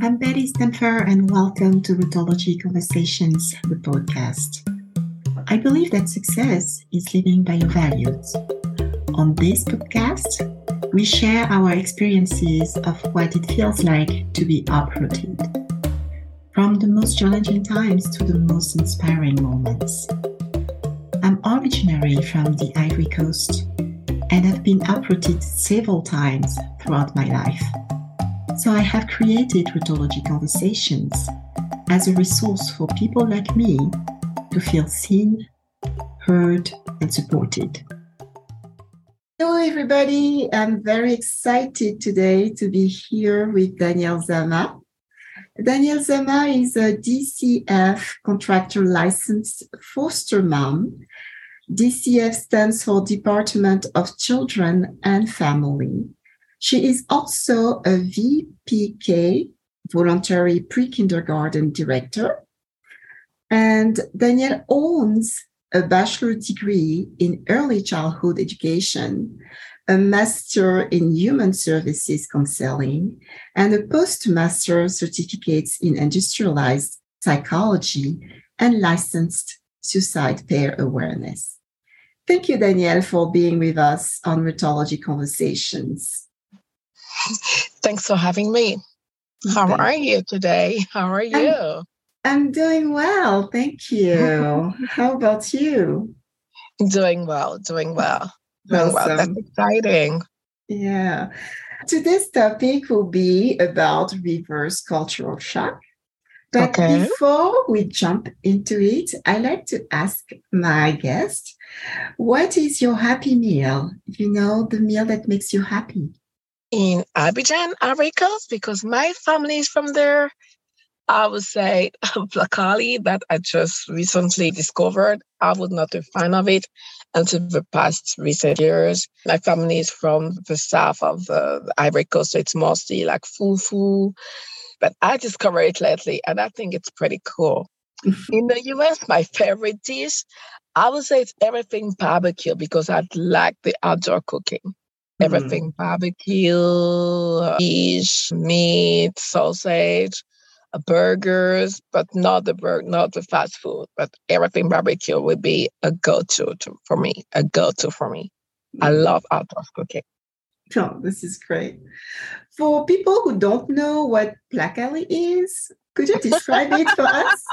I'm Betty Stempfer, and welcome to Rootology Conversations, the podcast. I believe that success is living by your values. On this podcast, we share our experiences of what it feels like to be uprooted, from the most challenging times to the most inspiring moments. I'm originally from the Ivory Coast and have been uprooted several times throughout my life. So I have created Rootology Conversations as a resource for people like me to feel seen, heard, and supported. Hello, everybody. I'm very excited today to be here with Danielle Zama. Danielle Zama is a DCF contractor licensed foster mom. DCF stands for Department of Children and Family. She is also a VPK, voluntary pre-kindergarten director. And Danielle owns a bachelor degree in early childhood education, a master in human services counseling, and a postmaster certificates in industrialized psychology and licensed suicide pair awareness. Thank you, Danielle, for being with us on Rootology Conversations. Thanks for having me. How are you today? How are you? I'm, I'm doing well. Thank you. How about you? Doing well, doing well. Doing awesome. well. That's exciting. Yeah. Today's topic will be about reverse cultural shock. But okay. before we jump into it, I like to ask my guest, what is your happy meal? You know, the meal that makes you happy in Abidjan, Ivory Coast, because my family is from there. I would say placali that I just recently discovered. I was not a fan of it until the past recent years. My family is from the south of the, the Ivory Coast, so it's mostly like fufu. But I discovered it lately, and I think it's pretty cool. In the US, my favorite dish, I would say it's everything barbecue because I like the outdoor cooking. Mm-hmm. everything barbecue, fish, meat, sausage, uh, burgers, but not the burger, not the fast food, but everything barbecue would be a go-to to, for me, a go-to for me. Mm-hmm. I love outdoor cooking. Oh, this is great. For people who don't know what placali is, could you describe it for us?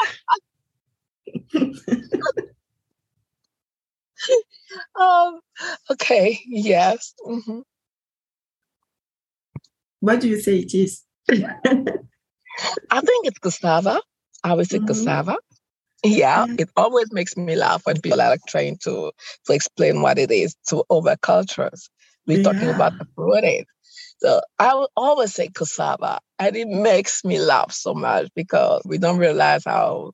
um, okay, yes. Mm-hmm. What do you say it is? I think it's cassava. I would say mm-hmm. cassava. Yeah, it always makes me laugh when people are like trying to to explain what it is to other cultures. We're yeah. talking about the fruit. So I will always say cassava, and it makes me laugh so much because we don't realize how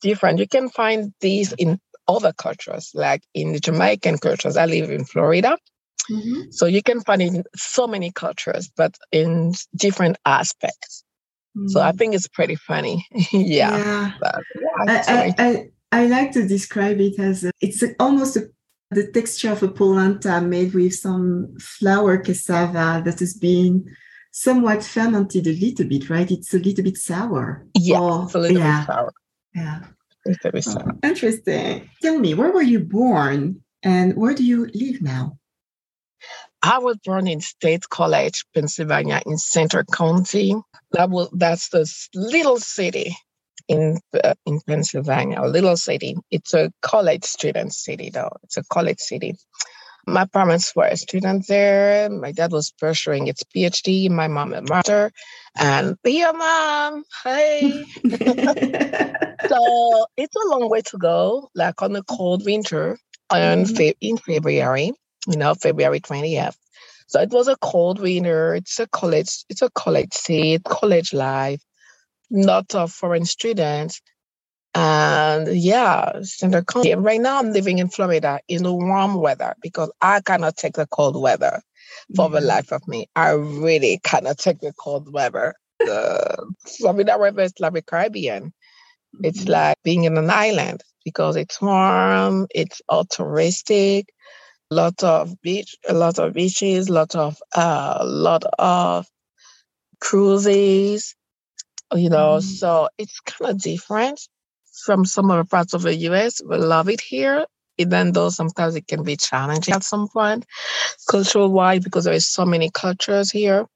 different you can find these in other cultures, like in the Jamaican cultures. I live in Florida. Mm-hmm. So you can find in so many cultures, but in different aspects. Mm-hmm. So I mm. think it's pretty funny. yeah. yeah. But, yeah I, I, I, I, like to describe it as a, it's a, almost a, the texture of a polenta made with some flour cassava that has been somewhat fermented a little bit, right? It's a little bit sour. Yeah, or, it's a little yeah, bit sour. Yeah. Oh, interesting. Tell me, where were you born and where do you live now? I was born in State College, Pennsylvania, in Centre County. That was that's the little city in uh, in Pennsylvania, a little city. It's a college student city, though. It's a college city. My parents were a student there. My dad was pursuing his PhD. My mom a master. And be yeah, mom, hey. so it's a long way to go, like on a cold winter and mm-hmm. in February, you know, February 20th. So it was a cold winter. It's a college, it's a college seat, college life, not of foreign students. And yeah, Centre County. Right now, I'm living in Florida in the warm weather because I cannot take the cold weather for mm-hmm. the life of me. I really cannot take the cold weather. The Florida weather is like the Caribbean. It's mm-hmm. like being in an island because it's warm, it's all touristic, a lot of beach, a lot of beaches, lot of a uh, lot of cruises. You know, mm. so it's kind of different from some other parts of the US. We love it here, even though sometimes it can be challenging at some point, cultural wise, because there is so many cultures here.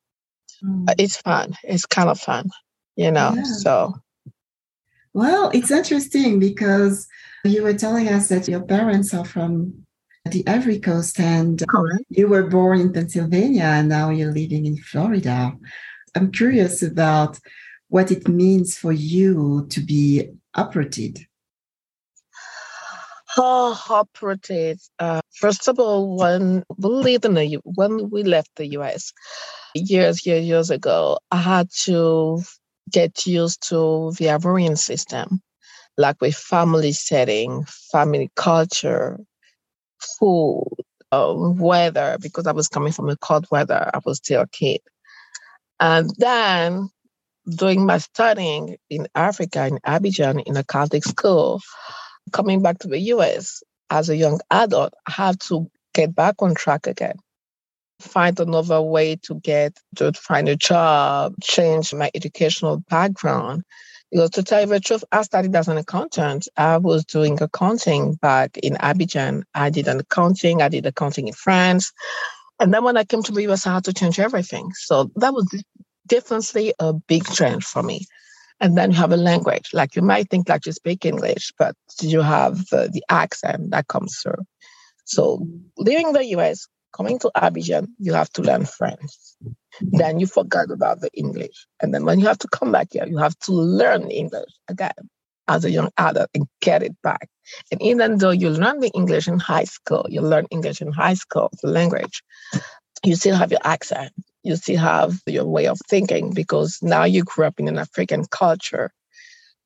Mm. It's fun. It's kind of fun, you know. Yeah. So well, it's interesting because you were telling us that your parents are from the Ivory Coast and Correct. you were born in Pennsylvania and now you're living in Florida. I'm curious about what it means for you to be uprooted. Oh, uprooted. Uh, first of all, when we in the when we left the US years, years, years ago, I had to get used to the Ivorian system, like with family setting, family culture, food, uh, weather, because I was coming from a cold weather. I was still a kid. And then doing my studying in Africa, in Abidjan, in a Catholic school, coming back to the US as a young adult, I had to get back on track again find another way to get to find a job, change my educational background. Because to tell you the truth, I studied as an accountant. I was doing accounting back in Abidjan. I did an accounting, I did accounting in France. And then when I came to the US, I had to change everything. So that was definitely a big change for me. And then you have a language. Like you might think that you speak English, but you have the, the accent that comes through. So leaving the US, coming to Abidjan, you have to learn French. Then you forgot about the English. And then when you have to come back here, you have to learn English again as a young adult and get it back. And even though you learn the English in high school, you learn English in high school, the language, you still have your accent. You still have your way of thinking because now you grew up in an African culture.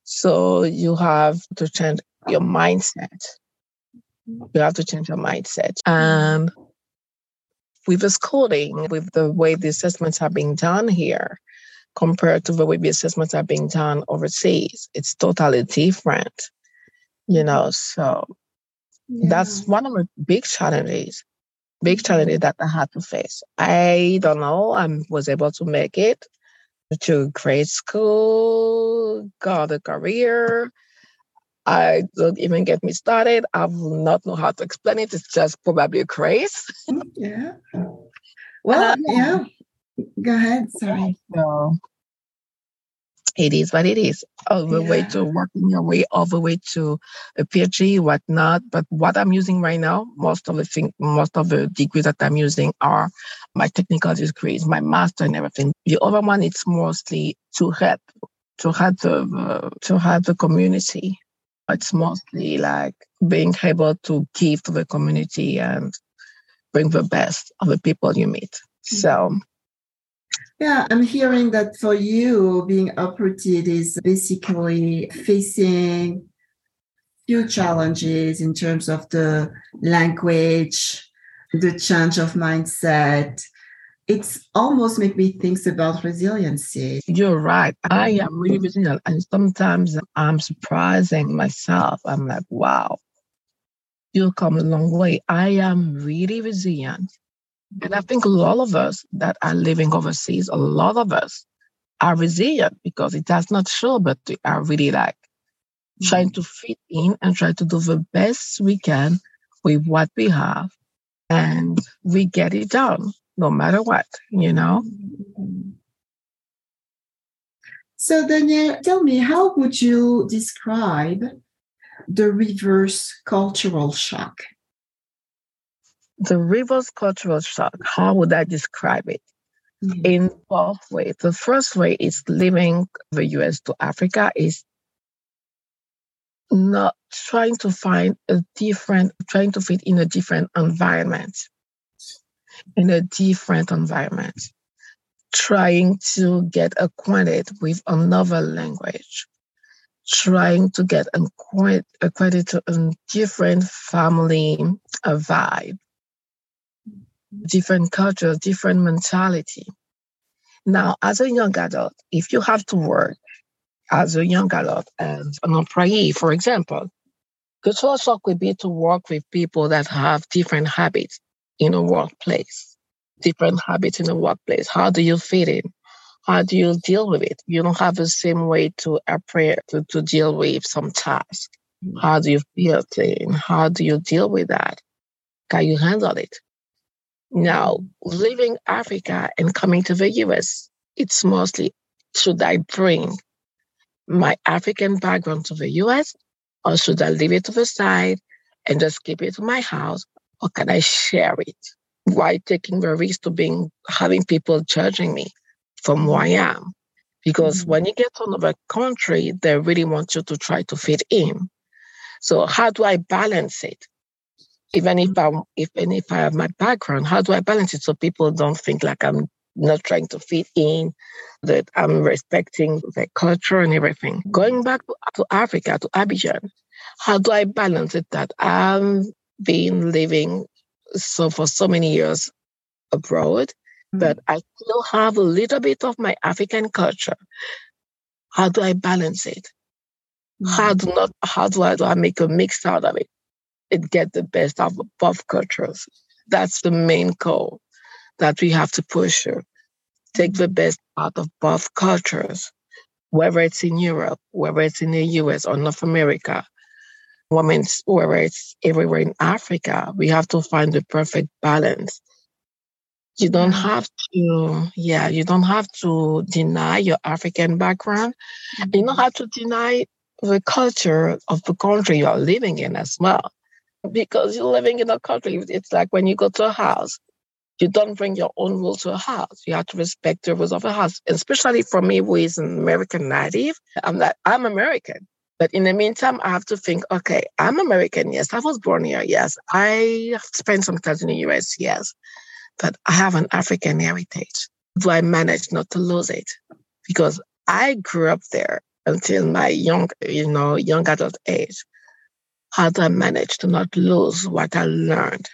So you have to change your mindset. You have to change your mindset. And with the schooling, with the way the assessments are being done here compared to the way the assessments are being done overseas, it's totally different. You know, so yeah. that's one of the big challenges, big challenges that I had to face. I don't know, I was able to make it to grade school, got a career, I don't even get me started. I will not know how to explain it. It's just probably a craze. yeah. Well, um, yeah. Go ahead. Sorry. So it is what it is. All the yeah. way to working your way all the way to a PhD, whatnot. But what I'm using right now, most of the thing, most of the degrees that I'm using are my technical degrees, my master and everything. The other one, it's mostly to help, to help the uh, to help the community it's mostly like being able to give to the community and bring the best of the people you meet. Mm-hmm. So, yeah, I'm hearing that for you, being uprooted is basically facing few challenges in terms of the language, the change of mindset, it's almost make me think about resiliency. You're right. I am really resilient. And sometimes I'm surprising myself. I'm like, wow, you've come a long way. I am really resilient. And I think a lot of us that are living overseas, a lot of us are resilient because it does not show, but we are really like mm-hmm. trying to fit in and try to do the best we can with what we have. And we get it done no matter what, you know? So, Danielle, tell me, how would you describe the reverse cultural shock? The reverse cultural shock, how would I describe it? Mm-hmm. In both ways. The first way is leaving the US to Africa is not trying to find a different, trying to fit in a different environment in a different environment, trying to get acquainted with another language, trying to get acquainted to a different family a vibe, different culture, different mentality. Now, as a young adult, if you have to work as a young adult and an employee, for example, cultural shock would be to work with people that have different habits, in a workplace, different habits in a workplace. How do you fit in? how do you deal with it? You don't have the same way to appear to, to deal with some task. Mm. How do you feel clean? How do you deal with that? Can you handle it? Now, leaving Africa and coming to the US, it's mostly should I bring my African background to the US or should I leave it to the side and just keep it to my house or can I share it? Why taking the risk to being having people judging me from who I am? Because mm-hmm. when you get to another country, they really want you to try to fit in. So how do I balance it? Even if. I'm even if I have my background, how do I balance it so people don't think like I'm not trying to fit in, that I'm respecting the culture and everything. Going back to, Africa, to Abidjan, how do I balance it that I'm been living so for so many years abroad, mm-hmm. but I still have a little bit of my African culture. How do I balance it? Mm-hmm. How do not how do I do I make a mix out of it? It get the best out of both cultures. That's the main goal that we have to push. Take the best out of both cultures, whether it's in Europe, whether it's in the US or North America, women's, whether it's everywhere in Africa, we have to find the perfect balance. You don't have to, yeah, you don't have to deny your African background. Mm-hmm. You don't have to deny the culture of the country you are living in as well. Because you're living in a country, it's like when you go to a house, you don't bring your own rules to a house. You have to respect the rules of a house. Especially for me, who is an American native, I'm like, I'm American. But in the meantime, I have to think, okay, I'm American. Yes, I was born here. Yes, I spent some time in the US. Yes, but I have an African heritage. Do I manage not to lose it? Because I grew up there until my young, you know, young adult age. How do I manage to not lose what I learned?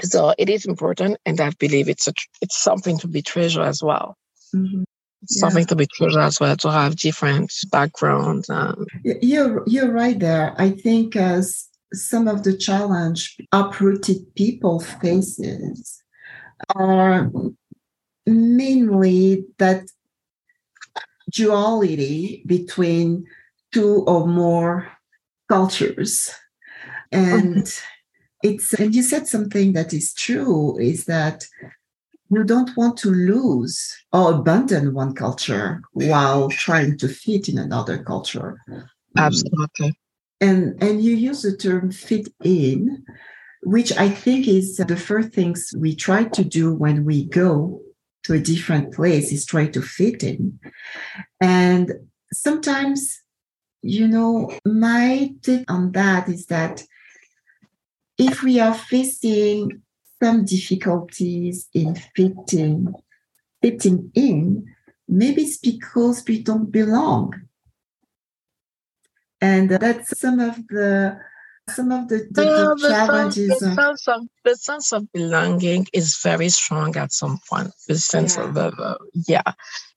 So it is important, and I believe it's a, it's something to be treasured as well. Mm-hmm. Yeah. Something to be treasured as well to have different backgrounds. Um. You're you're right there. I think as some of the challenge uprooted people faces are mainly that duality between two or more cultures. And it's and you said something that is true is that you don't want to lose or abandon one culture while trying to fit in another culture. Um, Absolutely. and and you use the term fit in which i think is the first things we try to do when we go to a different place is try to fit in. And sometimes you know my take on that is that if we are facing some difficulties in fitting fitting in, maybe it's because we don't belong. And that's some of the some of the, the, yeah, the challenges. Sense, the, sense of, the sense of belonging is very strong at some point. The sense yeah. of uh, yeah,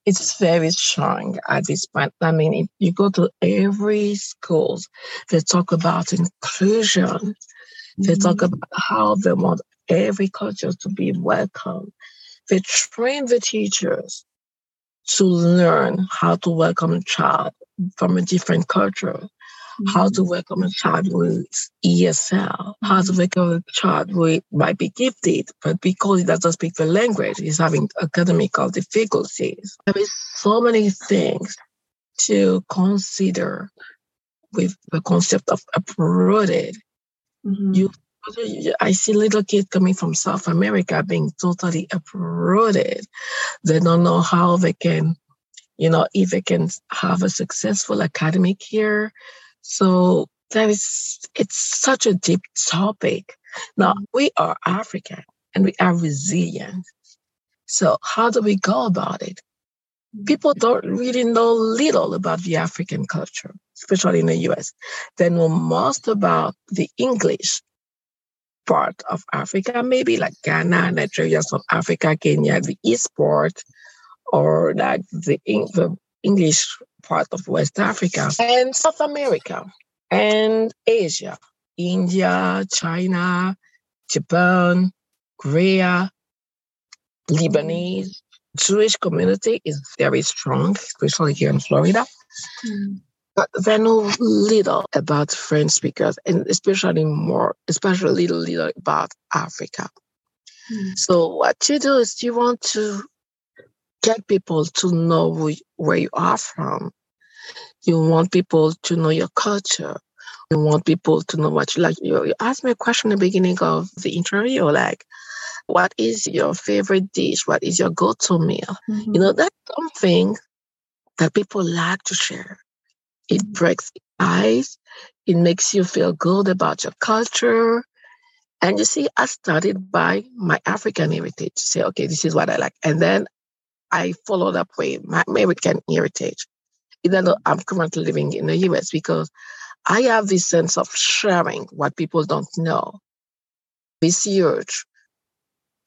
it's very strong at this point. I mean, if you go to every schools, they talk about inclusion they talk mm-hmm. about how they want every culture to be welcome. They train the teachers to learn how to welcome a child from a different culture, mm-hmm. How to welcome a child with ESL, how to welcome a child who might be gifted, but because he doesn't speak the language, he's having academical difficulties. There is so many things to consider with the concept of uprooted Mm-hmm. You, I see little kids coming from South America being totally uprooted. They don't know how they can, you know, if they can have a successful academic here. So that is, it's such a deep topic. Now mm-hmm. we are African and we are resilient. So how do we go about it? People don't really know little about the African culture, especially in the US. They know most about the English part of Africa, maybe like Ghana, Nigeria, South Africa, Kenya, the East part, or like the, the English part of West Africa, and South America, and Asia, India, China, Japan, Korea, Lebanese, Jewish community is very strong, especially here in Florida. Mm. But they know little about French speakers, and especially more, especially little, little about Africa. Mm. So what you do is you want to get people to know who, where you are from. You want people to know your culture. You want people to know what you like. You, you asked me a question at the beginning of the interview, like, what is your favorite dish? What is your go-to meal? Mm-hmm. You know, that's something that people like to share. It mm-hmm. breaks the ice. It makes you feel good about your culture. And you see, I started by my African heritage. Say, okay, this is what I like. And then I followed up with my American heritage, even though I'm currently living in the US, because I have this sense of sharing what people don't know. This urge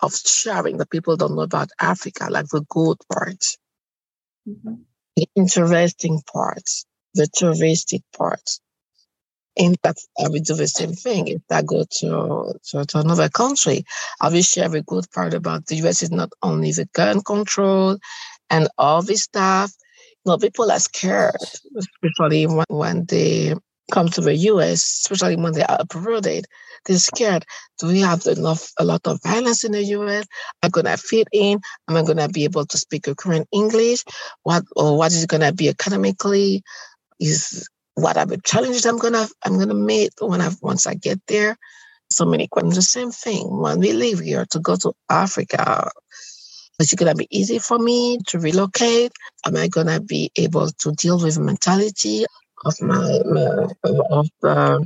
of sharing that people don't know about Africa, like the good parts, mm-hmm. the interesting parts, the touristic parts. And that I will do the same thing. If I go to, to, to another country, I will share a good part about the US is not only the gun control and all this stuff. Know, people are scared, especially when, when they come to the US, especially when they are uprooted, they're scared. Do we have enough a lot of violence in the US? Am I gonna fit in? Am I gonna be able to speak current English? What or what is gonna be academically? Is what are the challenges I'm gonna I'm gonna meet when I once I get there? So many questions. The same thing when we leave here to go to Africa. Is it gonna be easy for me to relocate? Am I gonna be able to deal with the mentality of my, my of uh,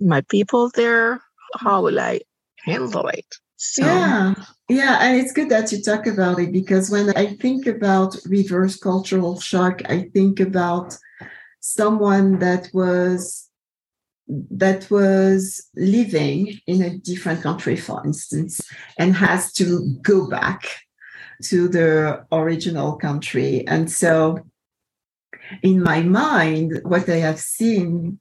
my people there? How will I handle it? So. Yeah, yeah, and it's good that you talk about it because when I think about reverse cultural shock, I think about someone that was that was living in a different country, for instance, and has to go back to the original country. And so in my mind, what I have seen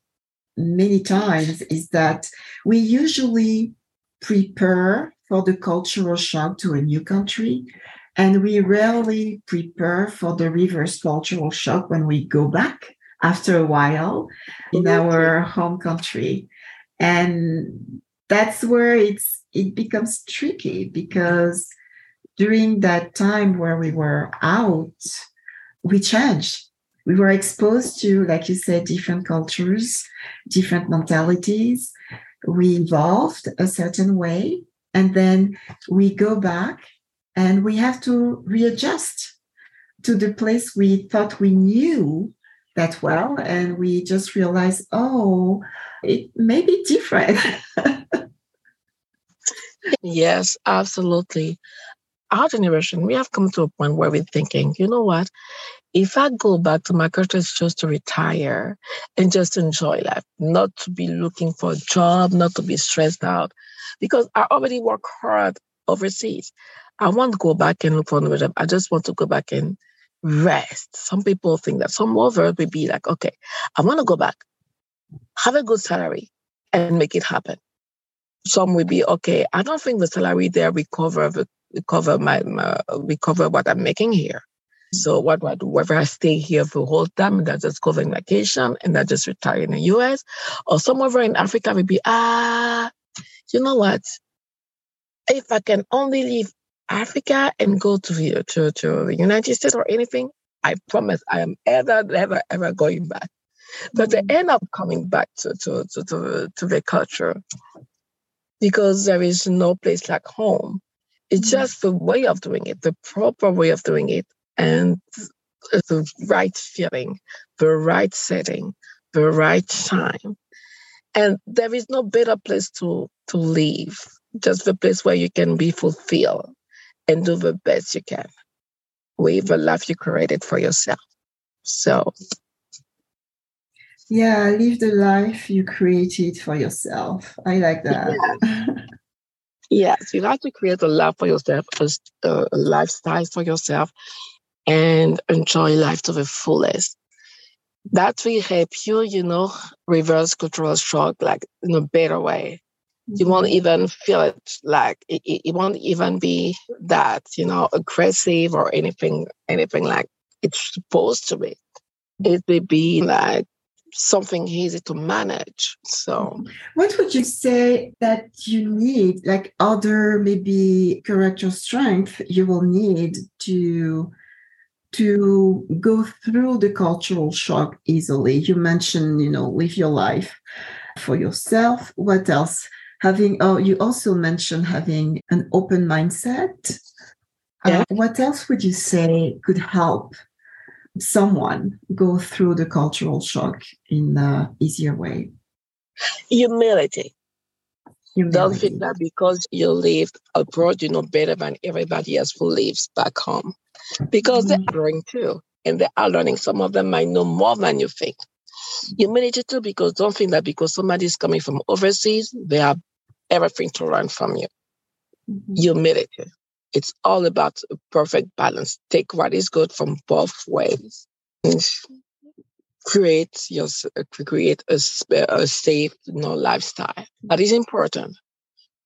many times is that we usually prepare for the cultural shock to a new country, and we rarely prepare for the reverse cultural shock when we go back after a while in mm-hmm. our home country. And that's where it's it becomes tricky because during that time where we were out, we changed we were exposed to, like you said, different cultures, different mentalities. We evolved a certain way, and then we go back and we have to readjust to the place we thought we knew that well. And we just realized, oh, it may be different. yes, absolutely. Our generation, we have come to a point where we're thinking, you know what? if I go back to my country, it's just to retire and just enjoy life, not to be looking for a job, not to be stressed out, because I already work hard overseas. I want to go back and look for another job. I just want to go back and rest. Some people think that some over will be like, okay, I want to go back, have a good salary, and make it happen. Some will be okay. I don't think the salary there will cover the, cover my, my will cover what I'm making here. So what do I do? Whether I stay here for the whole time and I just go on vacation and I just retire in the US or somewhere in Africa maybe, ah, you know what? If I can only leave Africa and go to the, to, to the United States or anything, I promise I am ever, ever, ever going back. But mm-hmm. they end up coming back to, to, to, to, to the culture because there is no place like home. It's just the way of doing it, the proper way of doing it and the right feeling, the right setting, the right time. And there is no better place to, to live, just the place where you can be fulfilled and do the best you can with the life you created for yourself. So, yeah, live the life you created for yourself. I like that. Yeah. yes, you have to create a life for yourself, a, a lifestyle for yourself and enjoy life to the fullest. That will help you, you know, reverse cultural shock like in a better way. You won't mm-hmm. even feel it like it, it won't even be that, you know, aggressive or anything, anything like it's supposed to be. It will be like something easy to manage. So, mm-hmm. what would you say that you need, like other maybe character strength you will need to to go through the cultural shock easily? You mentioned, you know, live your life for yourself. What else? Having oh, you also mentioned having an open mindset. Yeah. Uh, what else would you say could help someone go through the cultural shock in an easier way? Humility. Humility. Don't think that because you lived abroad, you know better than everybody else who lives back home. Because mm-hmm. they're growing too. And they are learning. Some of them might know more than you think. Humility too, because don't think that because somebody is coming from overseas, they have everything to learn from you. Mm-hmm. Humility. It's all about a perfect balance. Take what is good from both ways. Create your uh, create a, uh, a safe you know, lifestyle. That is important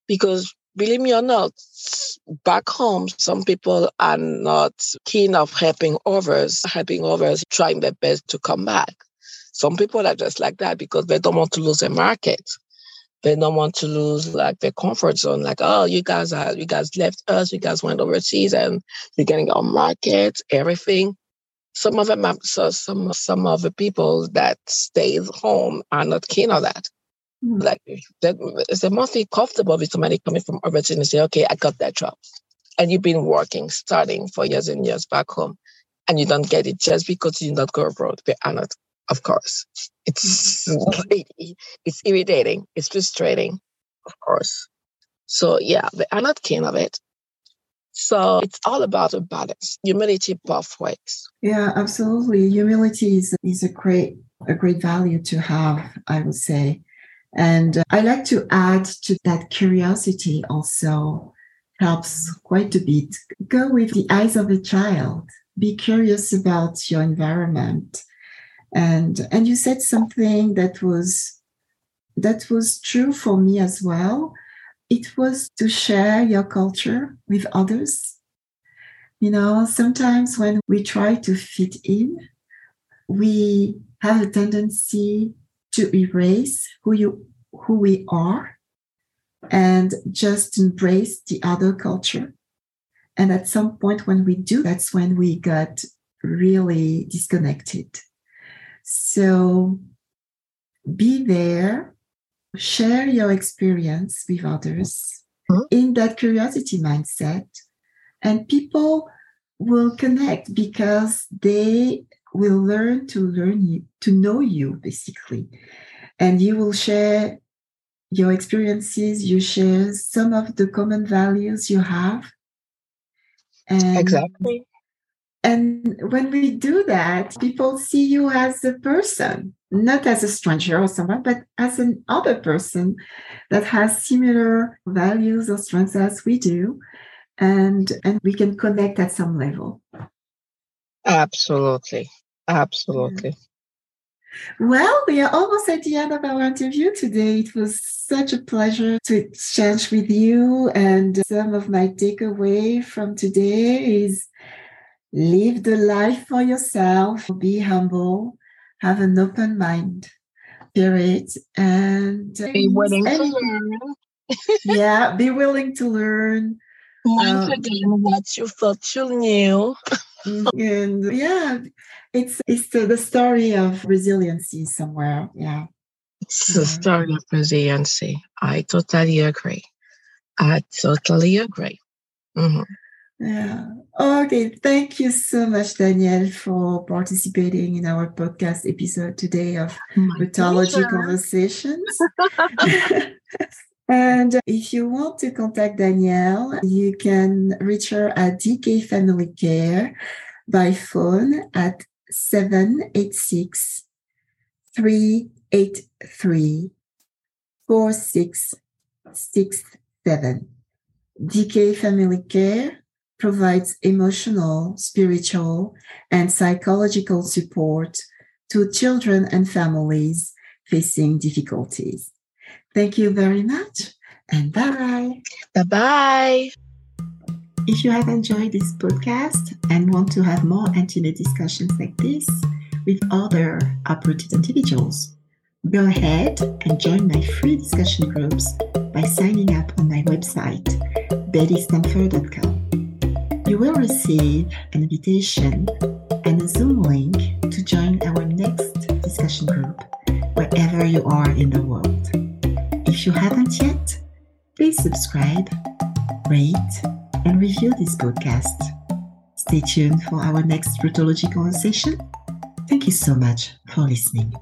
because believe me or not, back home, some people are not keen of helping others, helping others, trying their best to come back. Some people are just like that because they don't want to lose their market. They don't want to lose like their comfort zone. Like, oh, you guys are, you guys left us, you guys went overseas, and you're getting our market, everything. Some of them, are, so some some of the people that stays home are not keen on that. Mm-hmm. Like, they must be comfortable with somebody coming from overseas and say, okay, I got that job, and you've been working, starting for years and years back home, and you don't get it just because you not go abroad. They are not of course. It's mm-hmm. it's irritating. It's frustrating, of course. So yeah, they are not keen of it. So it's all about a balance, humility both ways. Yeah, absolutely. Humility is is a great a great value to have, I would say. And uh, I like to add to that curiosity also helps quite a bit. Go with the eyes of a child. Be curious about your environment and and you said something that was that was true for me as well. It was to share your culture with others. You know sometimes when we try to fit in we have a tendency to erase who you who we are and just embrace the other culture. And at some point when we do that's when we got really disconnected so be there, share your experience with others mm-hmm. in that curiosity mindset, and people will connect because they will learn to learn you, to know you basically. And you will share your experiences, you share some of the common values you have. And exactly. And when we do that, people see you as a person, not as a stranger or someone, but as an other person that has similar values or strengths as we do. And, and we can connect at some level. Absolutely. Absolutely. Well, we are almost at the end of our interview today. It was such a pleasure to exchange with you. And some of my takeaway from today is live the life for yourself, be humble, have an open mind, spirit, and be willing and, to learn. yeah, be willing to learn. Once um, again, what you thought you knew. and yeah, it's it's the, the story of resiliency somewhere. Yeah. It's the story of resiliency. I totally agree. I totally agree. Mm-hmm. Yeah. Okay. Thank you so much, Danielle, for participating in our podcast episode today of Mythology Conversations. and if you want to contact Danielle, you can reach her at DK Family Care by phone at 786 383 4667. DK Family Care provides emotional, spiritual, and psychological support to children and families facing difficulties. Thank you very much. And bye. Bye bye. If you have enjoyed this podcast and want to have more intimate discussions like this with other uprooted individuals, go ahead and join my free discussion groups by signing up on my website, bettystempfer.com. You will receive an invitation and a Zoom link to join our next discussion group wherever you are in the world. If you haven't yet, please subscribe, rate, and review this podcast. Stay tuned for our next Rootology conversation. Thank you so much for listening.